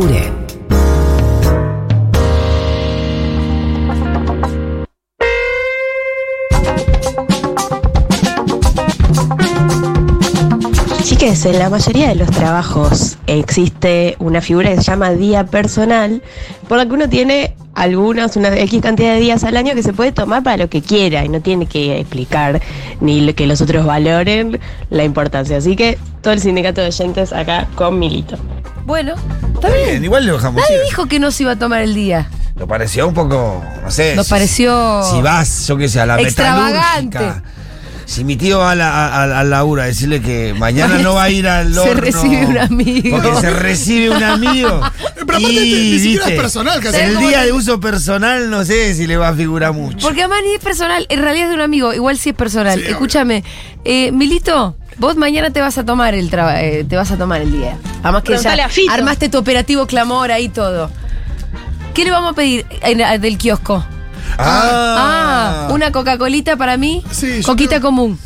Puré. En la mayoría de los trabajos existe una figura que se llama día personal, por la que uno tiene algunos, una X cantidad de días al año que se puede tomar para lo que quiera y no tiene que explicar ni que los otros valoren la importancia. Así que todo el sindicato de oyentes acá con Milito. Bueno, está bien. igual lo dejamos Nadie ir. dijo que no se iba a tomar el día. Lo pareció un poco, no sé. Nos si- pareció Si vas, yo qué sé, a la extravagante. metalúrgica. Si mi tío va a la, a, a- al laburo a decirle que mañana no va a ir al Se horno. recibe un amigo. Porque se recibe un amigo. Pero aparte, ni siquiera es personal, casi. En el ¿Sabes día de uso personal no sé si le va a figurar mucho. Porque además ni es personal, en realidad es de un amigo, igual sí es personal. Sí, Escúchame, eh, Milito, vos mañana te vas a tomar el traba- eh, te vas a tomar el día. Además que Preguntale ya armaste tu operativo clamor ahí todo. ¿Qué le vamos a pedir a- del kiosco? Ah, una Coca-Colita para mí, Sí, coquita creo- común.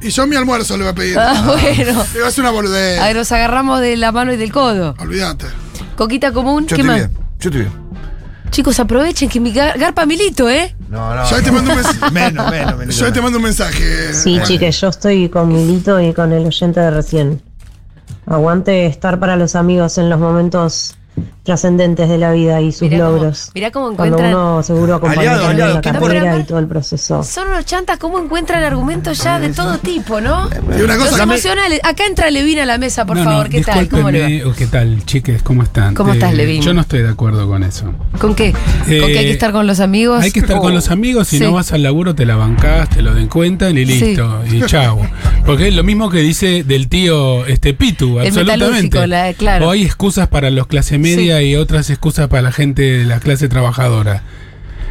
Y yo mi almuerzo le voy a pedir. Ah, bueno. Le va a hacer una boludez. A ver, nos agarramos de la mano y del codo. Olvídate. Coquita común, Yo ¿qué estoy más? bien. Yo estoy bien. Chicos, aprovechen que mi gar- garpa Milito, ¿eh? No, no. Yo ahí te no. mando un mensaje. Menos, menos, menos. Yo te mando un mensaje. Sí, Bueno. chiques, yo estoy con Milito y con el oyente de recién. Aguante estar para los amigos en los momentos trascendentes de la vida y sus Mirá cómo- logros. mirá cómo Cuando encuentran- uno seguro acompaña Aliado, aliado, la todo el proceso. Son unos chantas, ¿cómo encuentran argumentos ya de todo tipo, no? Y una Los cosa, emocionales. Acá entra Levin a la mesa, por No, favor. no, ¿Qué tal? ¿Cómo le va? o ¿Qué tal, chiques? ¿Cómo están? Eh, ¿Cómo estás, Levin? Yo no estoy de acuerdo con eso. ¿Con qué? ¿Con que hay que Eh, estar con los amigos? Hay que estar con los amigos, si Sí. no vas al laburo te la bancás, te lo den cuenta y listo, y chao. Porque es lo mismo que dice del tío este Pitu, El absolutamente. la- claro. O hay excusas para los clase media y otras excusas para la gente de la clase trabajadora.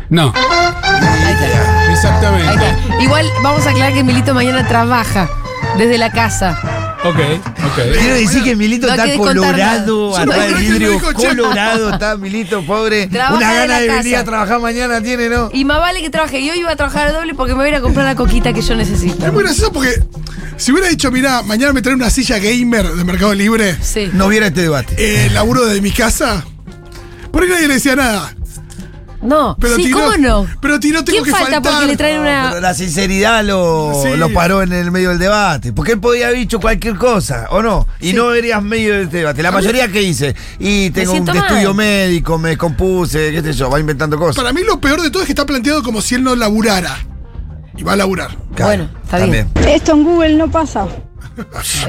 No, Ahí está. Ahí exactamente. está. Igual vamos a aclarar que Milito mañana trabaja desde la casa. Ok, ok. Quiero decir que Milito No está colorado, atrás del vidrio colorado, está Milito, pobre. Trabaja Una de gana la de venir a trabajar mañana tiene, ¿no? Y más vale que trabaje. Yo iba a trabajar a doble porque me voy a ir a comprar la coquita que yo necesito. es muy gracioso porque si hubiera dicho, mira, mañana me trae una silla gamer de Mercado Libre, Sí. No hubiera este debate. eh, laburo de mi casa, por ahí nadie le decía nada. No, Pero sí, tiró- ¿cómo no? pero tiró, tengo ¿Quién que falta faltar. porque le traen No, una... pero la sinceridad lo, Sí. lo paró en el medio del debate. Porque él podía haber dicho cualquier cosa, ¿o no? Y no verías medio del debate. La mayoría que hice. Y tengo un mal. estudio médico, me compuse, qué sé yo, va inventando cosas. Para mí lo peor de todo es que está planteado como si él no laburara. Y va a laburar. Claro, Bueno, está bien. Esto en Google no pasa. En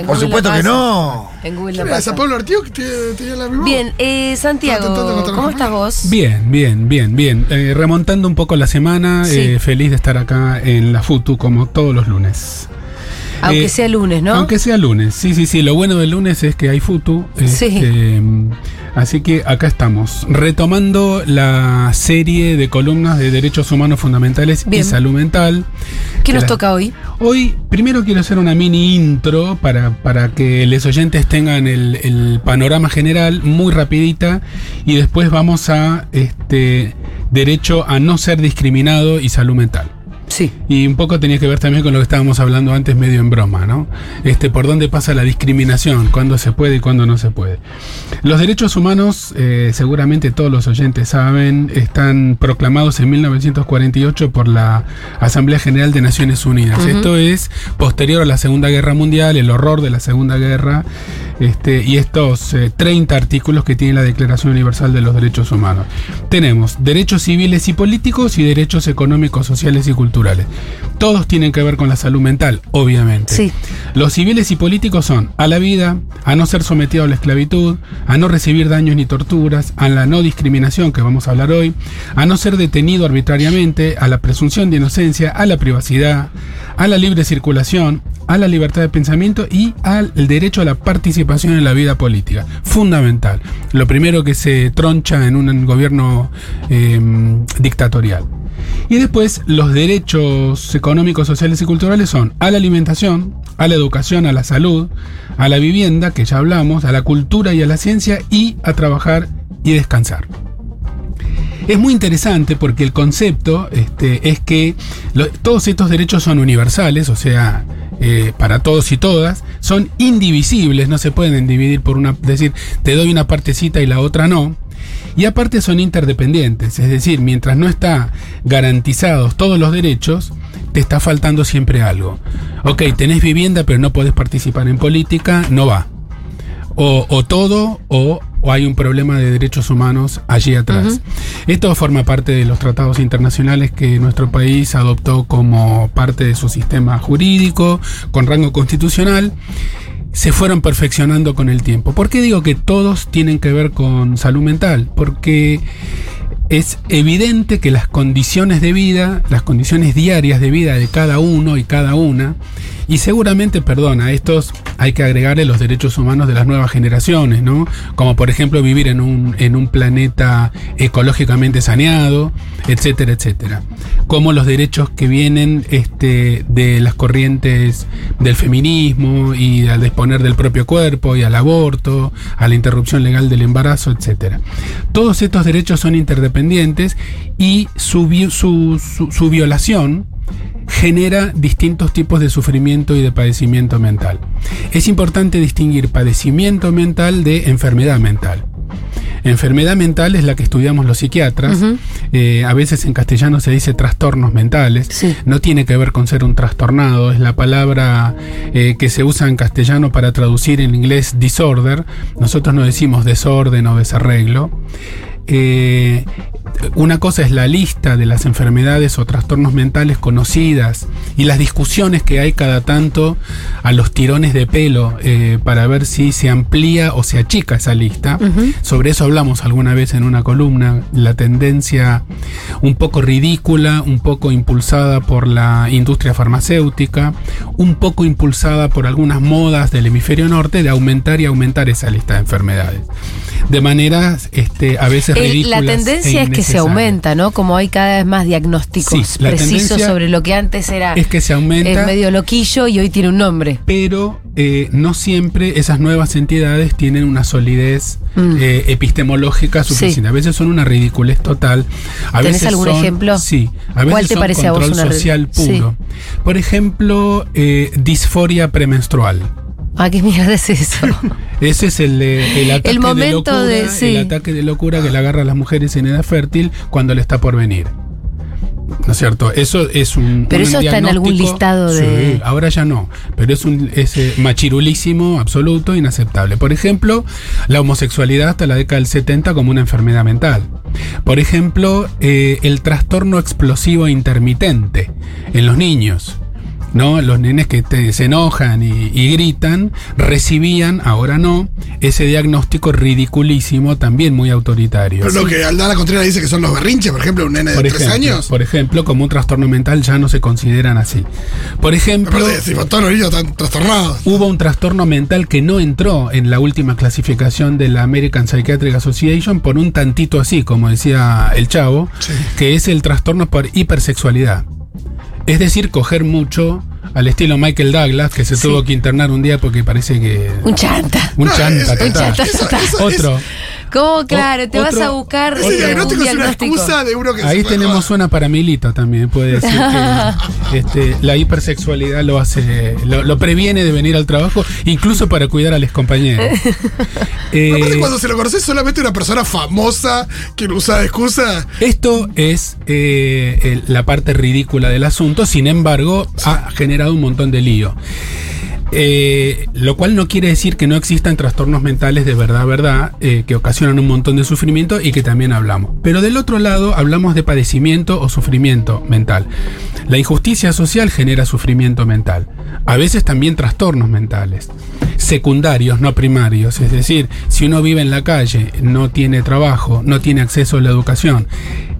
Por Google supuesto no que pasa. no. En Google ¿Quién no era? pasa. ¿San Pablo Artigo que te- tenía la misma? Bien, eh, Santiago, Estaba tratando de ¿cómo estás vos? Bien, bien, bien, bien. Eh, remontando un poco la semana, Sí. eh, feliz de estar acá en la FUTU como todos los lunes. Aunque Eh, sea lunes, ¿no? Aunque sea lunes, sí, sí, sí. Lo bueno del lunes es que hay FUTU. Sí. este, así que acá estamos, retomando la serie de columnas de derechos humanos fundamentales Bien. y salud mental. ¿Qué nos la- toca hoy? Hoy, primero quiero hacer una mini intro para, para que los oyentes tengan el, el panorama general muy rapidita y después vamos a este derecho a no ser discriminado y salud mental. Sí. Y un poco tenía que ver también con lo que estábamos hablando antes, medio en broma, ¿no? Este, por dónde pasa la discriminación, cuándo se puede y cuándo no se puede. Los derechos humanos, eh, seguramente todos los oyentes saben, están proclamados en 1948 por la Asamblea General de Naciones Unidas. Esto es posterior a la Segunda Guerra Mundial, el horror de la Segunda Guerra, este, y estos eh, 30 artículos que tiene la Declaración Universal de los Derechos Humanos. Tenemos derechos civiles y políticos y derechos económicos, sociales y culturales. Todos tienen que ver con la salud mental, obviamente. Sí. Los civiles y políticos son a la vida, a no ser sometido a la esclavitud, a no recibir daños ni torturas, a la no discriminación, que vamos a hablar hoy, a no ser detenido arbitrariamente, a la presunción de inocencia, a la privacidad, a la libre circulación, a la libertad de pensamiento y al derecho a la participación en la vida política. Fundamental. Lo primero que se troncha en un gobierno eh, dictatorial. Y después los derechos económicos, sociales y culturales son a la alimentación, a la educación, a la salud, a la vivienda, que ya hablamos, a la cultura y a la ciencia y a trabajar y descansar. Es muy interesante porque el concepto este, es que todos estos derechos son universales, o sea, eh, para todos y todas, son indivisibles, no se pueden dividir por una, decir, te doy una partecita y la otra no. Y aparte son interdependientes, es decir, mientras no está garantizados todos los derechos, te está faltando siempre algo. Ok, tenés vivienda pero no podés participar en política, no va. O, o todo o, o hay un problema de derechos humanos allí atrás. Esto forma parte de los tratados internacionales que nuestro país adoptó como parte de su sistema jurídico, con rango constitucional se fueron perfeccionando con el tiempo. ¿Por qué digo que todos tienen que ver con salud mental? Porque es evidente que las condiciones de vida, las condiciones diarias de vida de cada uno y cada una, y seguramente, perdón, a estos hay que agregarle los derechos humanos de las nuevas generaciones, ¿no? Como por ejemplo vivir en un, en un planeta ecológicamente saneado, etcétera, etcétera. Como los derechos que vienen este, de las corrientes del feminismo y al disponer del propio cuerpo y al aborto, a la interrupción legal del embarazo, etcétera. Todos estos derechos son interdependientes y su, su, su- su violación genera distintos tipos de sufrimiento y de padecimiento mental. Es importante distinguir padecimiento mental de enfermedad mental. Enfermedad mental es la que estudiamos los psiquiatras. Eh, a veces en castellano se dice trastornos mentales. Sí. No tiene que ver con ser un trastornado. Es la palabra eh, que se usa en castellano para traducir en inglés disorder. Nosotros no decimos desorden o desarreglo. Eh, una cosa es la lista de las enfermedades o trastornos mentales conocidas y las discusiones que hay cada tanto a los tirones de pelo eh, para ver si se amplía o se achica esa lista. Sobre eso hablamos alguna vez en una columna, la tendencia un poco ridícula, un poco impulsada por la industria farmacéutica, un poco impulsada por algunas modas del hemisferio norte de aumentar y aumentar esa lista de enfermedades. De maneras este, a veces El- ridículas. la tendencia e es que se aumenta, ¿no? Como hay cada vez más diagnósticos Sí, precisos sobre lo que antes era Es que se aumenta. eh, medio loquillo y hoy tiene un nombre. pero eh, no siempre esas nuevas entidades tienen una solidez Mm. eh, epistemológica Sí. suficiente. A veces son una ridiculez total. A ¿Tenés veces algún son- ejemplo? Sí. A veces ¿Cuál te son parece a vos control una ri- social Sí. puro. Por ejemplo, eh, disforia premenstrual. Ah, ¿qué mierda es eso? Ese es el, eh, el ataque El momento de de- locura, sí. el ataque de locura que le agarra a las mujeres en edad fértil cuando le está por venir. ¿No es cierto? Eso es un. Pero un eso está en algún listado de- Sí, ahora ya no. Pero es un es, eh, machirulísimo, absoluto, inaceptable. Por ejemplo, la homosexualidad hasta la década del 70 como una enfermedad mental. Por ejemplo, eh, el trastorno explosivo intermitente en los niños. ¿No? Los nenes que te- se enojan y, y gritan recibían, ahora no, ese diagnóstico ridiculísimo, también muy autoritario. Pero lo que Aldana Contreras dice que son los berrinches, por ejemplo, un nene de tres años. por ejemplo, como un trastorno mental ya no se consideran así. Por ejemplo, si todos los niños están trastornados. hubo un trastorno mental que no entró en la última clasificación de la American Psychiatric Association por un tantito así, como decía el chavo, Sí. que es el trastorno por hipersexualidad. Es decir, coger mucho al estilo Michael Douglas, que se Sí. tuvo que internar un día porque parece que... un chanta. Un No, chanta, es- total. un chanta Eso- total. eso- Otro. ¿Cómo? Claro, te vas a buscar Ese eh, diagnóstico es una diagnóstico. excusa de uno que Ahí se tenemos a- una para Milito también, puede decir que este, la hipersexualidad lo hace, lo, lo previene de venir al trabajo, incluso para cuidar excompañero. Pero aparte, Eh, cuando se lo conoces solamente una persona famosa que lo usa de excusa. Esto es eh, el- la parte ridícula del asunto, sin embargo, ha generado un montón de lío. Eh, lo cual no quiere decir que no existan trastornos mentales de verdad, verdad, eh, que ocasionan un montón de sufrimiento y que también hablamos. Pero del otro lado hablamos de padecimiento o sufrimiento mental. La injusticia social genera sufrimiento mental. A veces también trastornos mentales. Secundarios, no primarios. Es decir, si uno vive en la calle, no tiene trabajo, no tiene acceso a la educación,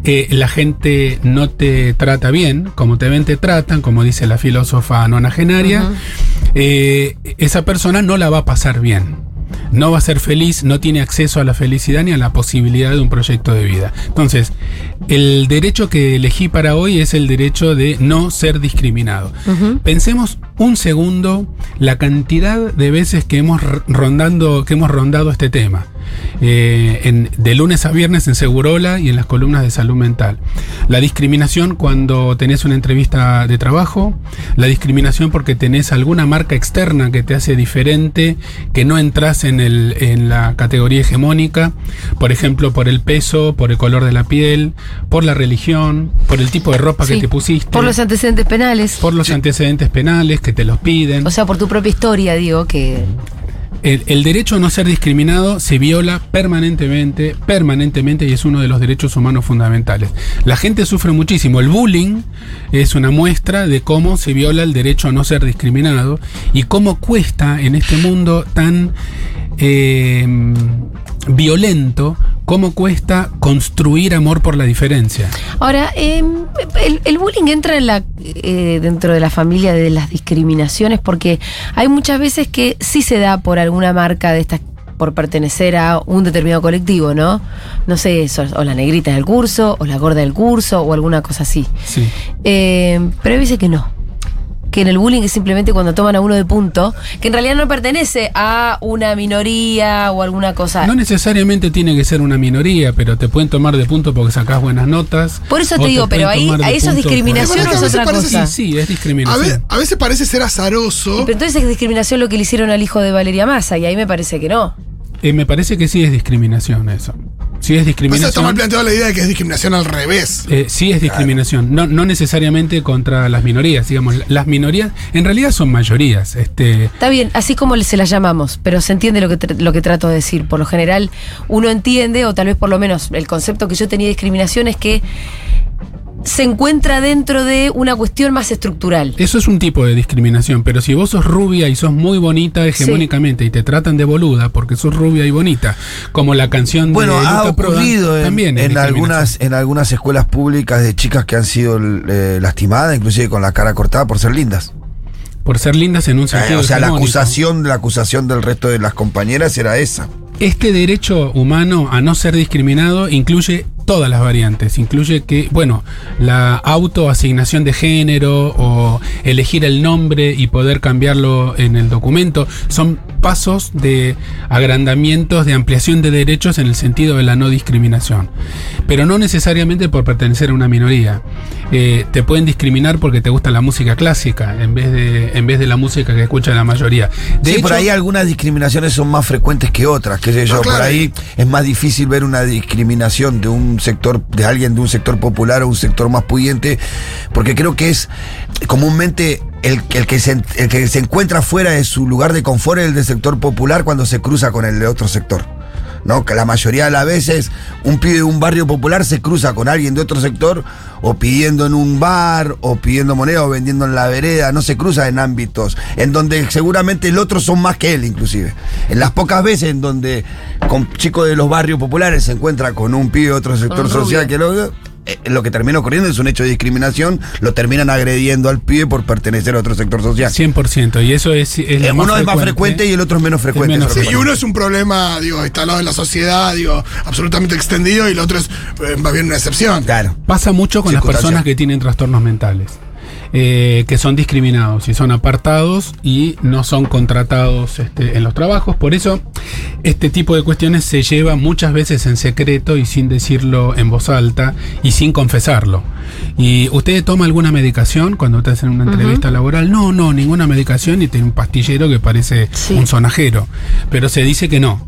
eh, la gente no te trata bien, como te ven te tratan, como dice la filósofa nonagenaria, eh, esa persona no la va a pasar bien. No va a ser feliz, no tiene acceso a la felicidad ni a la posibilidad de un proyecto de vida. Entonces, el derecho que elegí para hoy es el derecho de no ser discriminado. Pensemos un segundo la cantidad de veces que hemos rondando, que hemos rondado este tema. Eh, en- de lunes a viernes en Segurola y en las columnas de salud mental. La discriminación cuando tenés una entrevista de trabajo, la discriminación porque tenés alguna marca externa que te hace diferente, que no entras en, el, en la categoría hegemónica, por ejemplo, por el peso, por el color de la piel, por la religión, por el tipo de ropa Sí, que te pusiste. Por los antecedentes penales. por los antecedentes penales que te los piden. O sea, por tu propia historia, digo, que. El, el derecho a no ser discriminado se viola permanentemente, permanentemente y es uno de los derechos humanos fundamentales. La gente sufre muchísimo. El bullying es una muestra de cómo se viola el derecho a no ser discriminado y cómo cuesta en este mundo tan eh, violento, cómo cuesta construir amor por la diferencia. Ahora, eh, el, el bullying entra en la, eh, dentro de la familia de las discriminaciones porque hay muchas veces que sí se da por alguna marca de estas por pertenecer a un determinado colectivo, ¿no? No sé, o la negrita del curso, o la gorda del curso, o alguna cosa así. Sí. Eh, pero veces que no. Que en el bullying es simplemente cuando toman a uno de punto, que en realidad no pertenece a una minoría o alguna cosa. No necesariamente tiene que ser una minoría, pero te pueden tomar de punto porque sacás buenas notas. Por eso te digo, pero ahí- ahí eso es discriminación o es otra cosa. Sí, sí, es A, discriminación. ve- a veces parece ser azaroso. Pero entonces es discriminación lo que le hicieron al hijo de Valeria Massa, y ahí me parece que no. Eh, me parece que sí es discriminación eso. Sí es Pasa, está mal discriminación. planteado la idea de que es discriminación al revés. Eh, sí es discriminación, no, no necesariamente contra las minorías, digamos, las minorías en realidad son mayorías. Este, Está bien, así como se las llamamos, pero se entiende lo que, lo que trato de decir. Por lo general, uno entiende, o tal vez por lo menos el concepto que yo tenía de discriminación es que se encuentra dentro de una cuestión más estructural. eso es un tipo de discriminación, pero si vos sos rubia y sos muy bonita hegemónicamente y te tratan de boluda porque sos rubia y bonita, como la canción Bueno, de ha Luca Prodan, ocurrido en, también en algunas, en algunas escuelas públicas de chicas que han sido eh, lastimadas, inclusive con la cara cortada por ser lindas. por ser lindas en un Eh, sentido o sea, la acusación, la acusación del resto de las compañeras era esa. Este derecho humano a no ser discriminado incluye todas las variantes, incluye que, bueno, la autoasignación de género o elegir el nombre y poder cambiarlo en el documento, son pasos de agrandamientos, de ampliación de derechos en el sentido de la no discriminación, pero no necesariamente por pertenecer a una minoría. Eh, te pueden discriminar porque te gusta la música clásica en vez de, en vez de la música que escucha la mayoría. De sí, por ahí algunas discriminaciones son más frecuentes que otras, qué sé yo. No, claro. Por ahí es más difícil ver una discriminación de un sector, de alguien de un sector popular o un sector más pudiente, porque creo que es comúnmente el, el que se, el que se encuentra fuera de su lugar de confort es el del sector popular cuando se cruza con el de otro sector. ¿no? Que la mayoría de las veces un pibe de un barrio popular se cruza con alguien de otro sector o pidiendo en un bar o pidiendo moneda o vendiendo en la vereda, no se cruza en ámbitos en donde seguramente el otro son más que él inclusive. En las pocas veces en donde con chicos de los barrios populares se encuentra con un pibe de otro sector social que lo eh, lo que termina ocurriendo es un hecho de discriminación, lo terminan agrediendo al pibe por pertenecer a otro sector social. 100%, y eso es, es Eh, uno es más frecuente y el otro es menos frecuente. menos es Sí, lo y uno es un problema, digo, instalado en la sociedad, digo, absolutamente extendido, y el otro es eh, más bien una excepción. Claro. Pasa mucho con las personas que tienen trastornos mentales, eh, que son discriminados y son apartados y no son contratados este, en los trabajos. Por eso, este tipo de cuestiones se lleva muchas veces en secreto y sin decirlo en voz alta y sin confesarlo. ¿Y usted toma alguna medicación cuando usted hace una entrevista laboral? No, no, ninguna medicación y tiene un pastillero que parece Sí. un sonajero, pero se dice que no.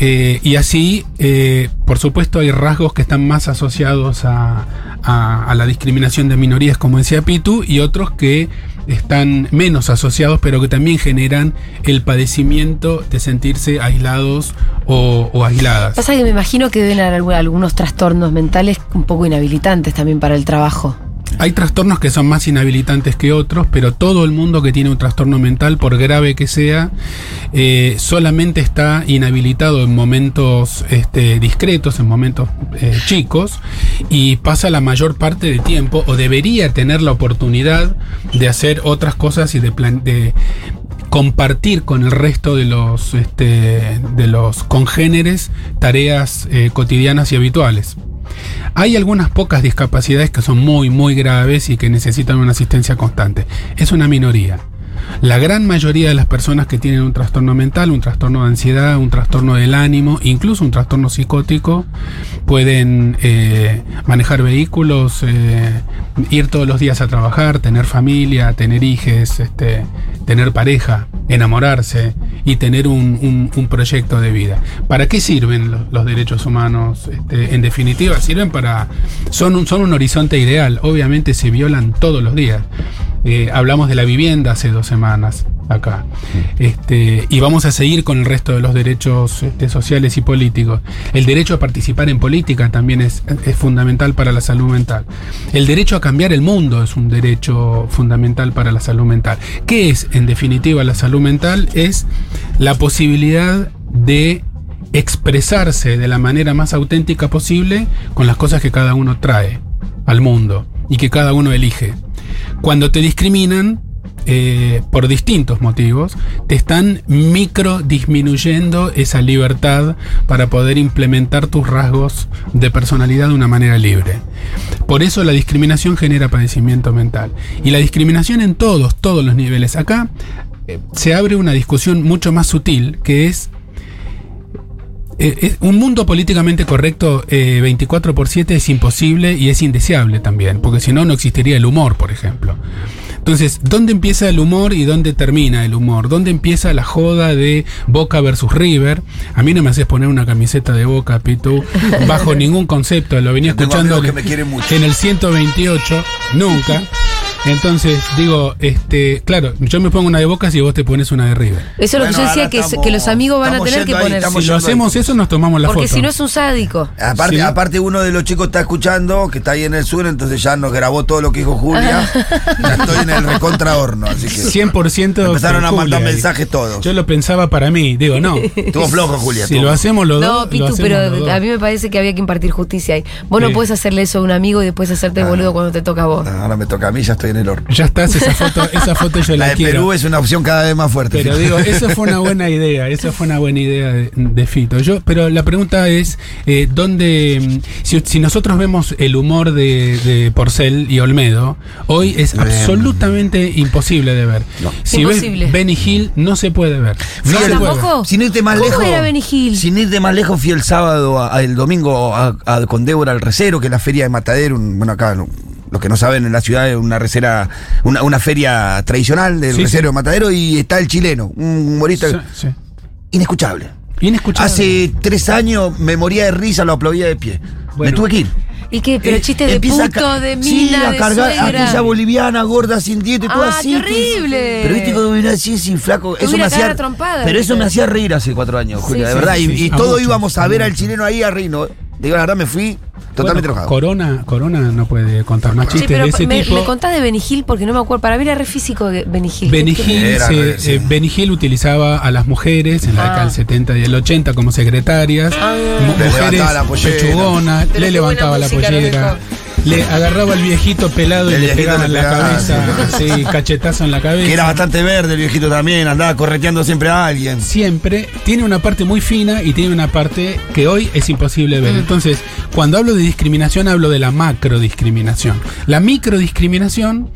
Eh, y así, eh, por supuesto, hay rasgos que están más asociados a, a- la discriminación de minorías, como decía Pitu, y otros que están menos asociados, pero que también generan el padecimiento de sentirse aislados o, o aisladas. Pasa que me imagino que deben haber algu- algunos trastornos mentales un poco inhabilitantes también para el trabajo. Hay trastornos que son más inhabilitantes que otros, pero todo el mundo que tiene un trastorno mental, por grave que sea, eh, solamente está inhabilitado en momentos este, discretos, en momentos eh, chicos, y pasa la mayor parte del tiempo, o debería tener la oportunidad de hacer otras cosas y de, plan- de compartir con el resto de los, este, de los congéneres tareas eh, cotidianas y habituales. Hay algunas pocas discapacidades que son muy, muy graves y que necesitan una asistencia constante. Es una minoría. La gran mayoría de las personas que tienen un trastorno mental, un trastorno de ansiedad, un trastorno del ánimo, incluso un trastorno psicótico, pueden eh, manejar vehículos, eh, ir todos los días a trabajar, tener familia, tener hijos, este, tener pareja, enamorarse y tener un, un- proyecto de vida. ¿Para qué sirven los, los derechos humanos? Este, en definitiva, sirven para... Son un, son un horizonte ideal, obviamente se violan todos los días. Eh, hablamos de la vivienda hace dos semanas acá. Este, y vamos a seguir con el resto de los derechos este, sociales y políticos. El derecho a participar en política también es, es fundamental para la salud mental. El derecho a cambiar el mundo es un derecho fundamental para la salud mental. ¿Qué es, en definitiva, la salud mental? Es la posibilidad de expresarse de la manera más auténtica posible con las cosas que cada uno trae al mundo y que cada uno elige. Cuando te discriminan, eh, por distintos motivos, te están micro disminuyendo esa libertad para poder implementar tus rasgos de personalidad de una manera libre. Por eso la discriminación genera padecimiento mental. Y la discriminación en todos, todos los niveles. Acá eh, se abre una discusión mucho más sutil, que es eh, eh, un mundo políticamente correcto eh, 24 por 7 es imposible y es indeseable también, porque si no, no existiría el humor, por ejemplo. Entonces, ¿dónde empieza el humor y dónde termina el humor? ¿Dónde empieza la joda de Boca versus River? A mí no me haces poner una camiseta de Boca, Pitu, bajo ningún concepto. Lo venía escuchando que me en el 128, nunca. Entonces, digo, este, claro, yo me pongo una de Boca y vos te pones una de River. Eso es lo que yo decía, que, estamos- que los amigos van a tener que ahí, Si lo ahí. hacemos eso, nos tomamos la Porque foto. si no es un sádico. Aparte, Sí. aparte uno de los chicos está escuchando, que está ahí en el sur, entonces ya nos grabó todo lo que dijo Julia. ya estoy en el recontra horno, así que 100% empezaron a mandar Julia mensajes todos. Yo lo pensaba para mí, digo, no. Estuvo flojo, Julia. Si lo hacemos los dos. No, Pitu, pero los dos. a mí me parece que había que impartir justicia ahí. Vos no puedes hacerle eso a un amigo y después hacerte Ah. boludo cuando te toca a vos. Ahora me toca a mí, ya estoy en el horno. Ya estás, esa foto, esa foto yo la, La de quiero. Perú es una opción cada vez más fuerte. Pero digo, eso fue una buena idea, esa fue una buena idea de, de Fito. Yo, pero la pregunta es, eh, ¿dónde, mm, si, si nosotros vemos el humor de, de Porcel y Olmedo, hoy es absolutamente imposible de ver. no. Si Imposible. ves Benny Hill, no se puede ver. No se puede. Sin irte más ¿Cómo lejos. era Benny Hill? Sin irte más lejos, fui el sábado, a- a- el domingo, a, a- con Débora al Recero, que es la feria de Matadero. un- bueno, acá, no- los que no saben, en la ciudad es una recera, una, una feria tradicional del Sí, Recero sí. de Matadero, y está el chileno, un humorista Sí, sí. inescuchable. Inescuchable. Hace tres años me moría de risa, lo aplaudía de pie. Bueno. me tuve que ir. ¿Y qué? Pero Eh, chistes de a puto, de sí, mina, a de cargar a aquella boliviana gorda sin diente, todo Ah, así. qué horrible. Pero viste cuando mirá así, sin flaco. Te Eso me hacía. a pero eso me hacía reír hace cuatro años, Julia, de sí, verdad. sí, y sí, y a todos íbamos a a ver al chileno ahí a Reino. Digo, la verdad, me fui totalmente Bueno, enojado. Corona, Corona no puede contar más Sí, chistes pero de ese me, tipo. me contás de Benny Hill porque no me acuerdo. Para mí era re físico. Benny Hill, Era, se- sí. eh, Benny Hill utilizaba a las mujeres en la Ah. década del 70 y el 80 como secretarias, Ah. mu- Le mujeres levantaba la pollera. pechugonas, le levantaba la pollera, le agarraba al viejito pelado y le pegaba en la pegaba, cabeza, sí, cachetazo en la cabeza. Que era bastante verde el viejito también, andaba correteando siempre a alguien. siempre tiene una parte muy fina y tiene una parte que hoy es imposible ver. Entonces, cuando hablo de discriminación, hablo de la macrodiscriminación. La microdiscriminación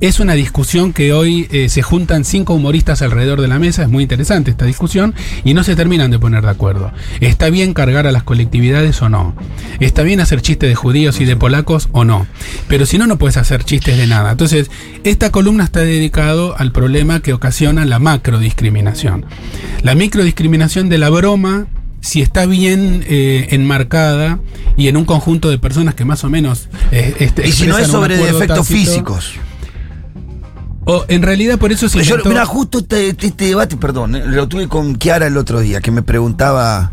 es una discusión que hoy eh, se juntan cinco humoristas alrededor de la mesa, es muy interesante esta discusión, y no se terminan de poner de acuerdo. ¿Está bien cargar a las colectividades o no? ¿Está bien hacer chistes de judíos y de polacos o no? Pero si no, no puedes hacer chistes de nada. Entonces, esta columna está dedicado al problema que ocasiona la macrodiscriminación. La microdiscriminación de la broma si está bien eh, enmarcada y en un conjunto de personas que más o menos eh, este, Y si no es sobre defectos tácito, físicos. O en realidad por eso se Yo, inventó- mira, justo este, este debate, perdón, eh, lo tuve con Kiara el otro día, que me preguntaba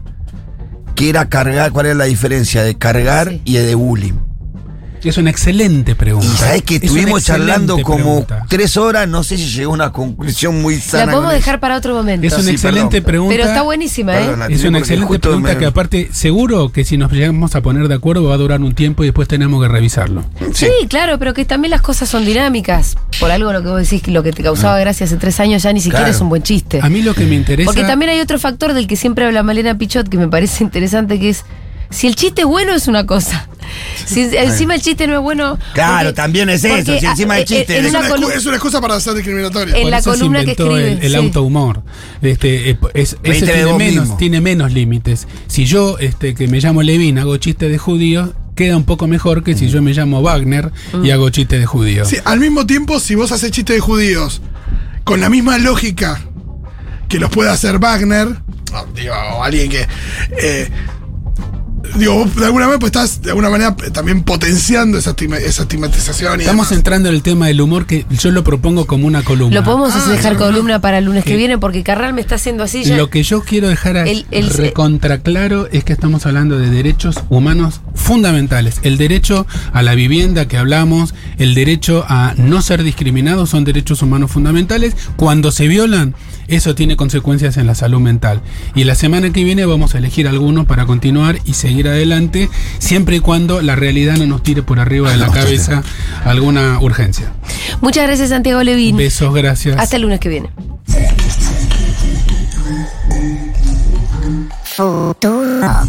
qué era cargar, cuál era la diferencia de cargar Sí. y de bullying. Es una excelente pregunta. Y sabes que estuvimos charlando como pregunta. tres horas, no sé si llegó a una conclusión muy sana. La podemos dejar para otro momento. Es una Sí, excelente perdón. pregunta. Pero está buenísima, Perdón, ¿eh? Es una excelente pregunta me- que aparte seguro que si nos llegamos a poner de acuerdo va a durar un tiempo y después tenemos que revisarlo. Sí, claro, pero que también las cosas son dinámicas. Por algo lo que vos decís, que lo que te causaba gracia hace tres años ya ni siquiera Claro. es un buen chiste. A mí lo que me interesa Porque también hay otro factor del que siempre habla Malena Pichot que me parece interesante, que es Si el chiste es bueno es una cosa. Si encima el chiste no es bueno. Claro, porque- también es eso, porque, si encima el chiste en Es una es una excusa para ser discriminatorio. En Por la eso se columna que escribe, El, el sí. autohumor. Este, eh, es, ese tiene menos, mismo. tiene menos límites. Si yo, este, que me llamo Levin, hago chiste de judíos, queda un poco mejor que si yo me llamo Wagner y hago chiste de judíos. Sí, al mismo tiempo, si vos haces chistes de judíos con la misma lógica que los puede hacer Wagner, o, digo, o alguien que. eh, digo, vos de alguna manera pues estás de alguna manera eh, también potenciando esa, estima- esa estigmatización. Y Estamos demás. entrando en el tema del humor que yo lo propongo como una columna. Lo podemos Ah, dejar no, columna para el lunes que viene porque Carral me está haciendo así. ya- Lo que yo quiero dejar El- el- recontra claro es que estamos hablando de derechos humanos fundamentales. El derecho a la vivienda que hablamos, el derecho a no ser discriminados son derechos humanos fundamentales. Cuando se violan, eso tiene consecuencias en la salud mental. Y la semana que viene vamos a elegir alguno para continuar y seguir adelante, siempre y cuando la realidad no nos tire por arriba de la cabeza alguna urgencia. Muchas gracias, Santiago Levín. Besos, gracias. Hasta el lunes que viene. Futurock.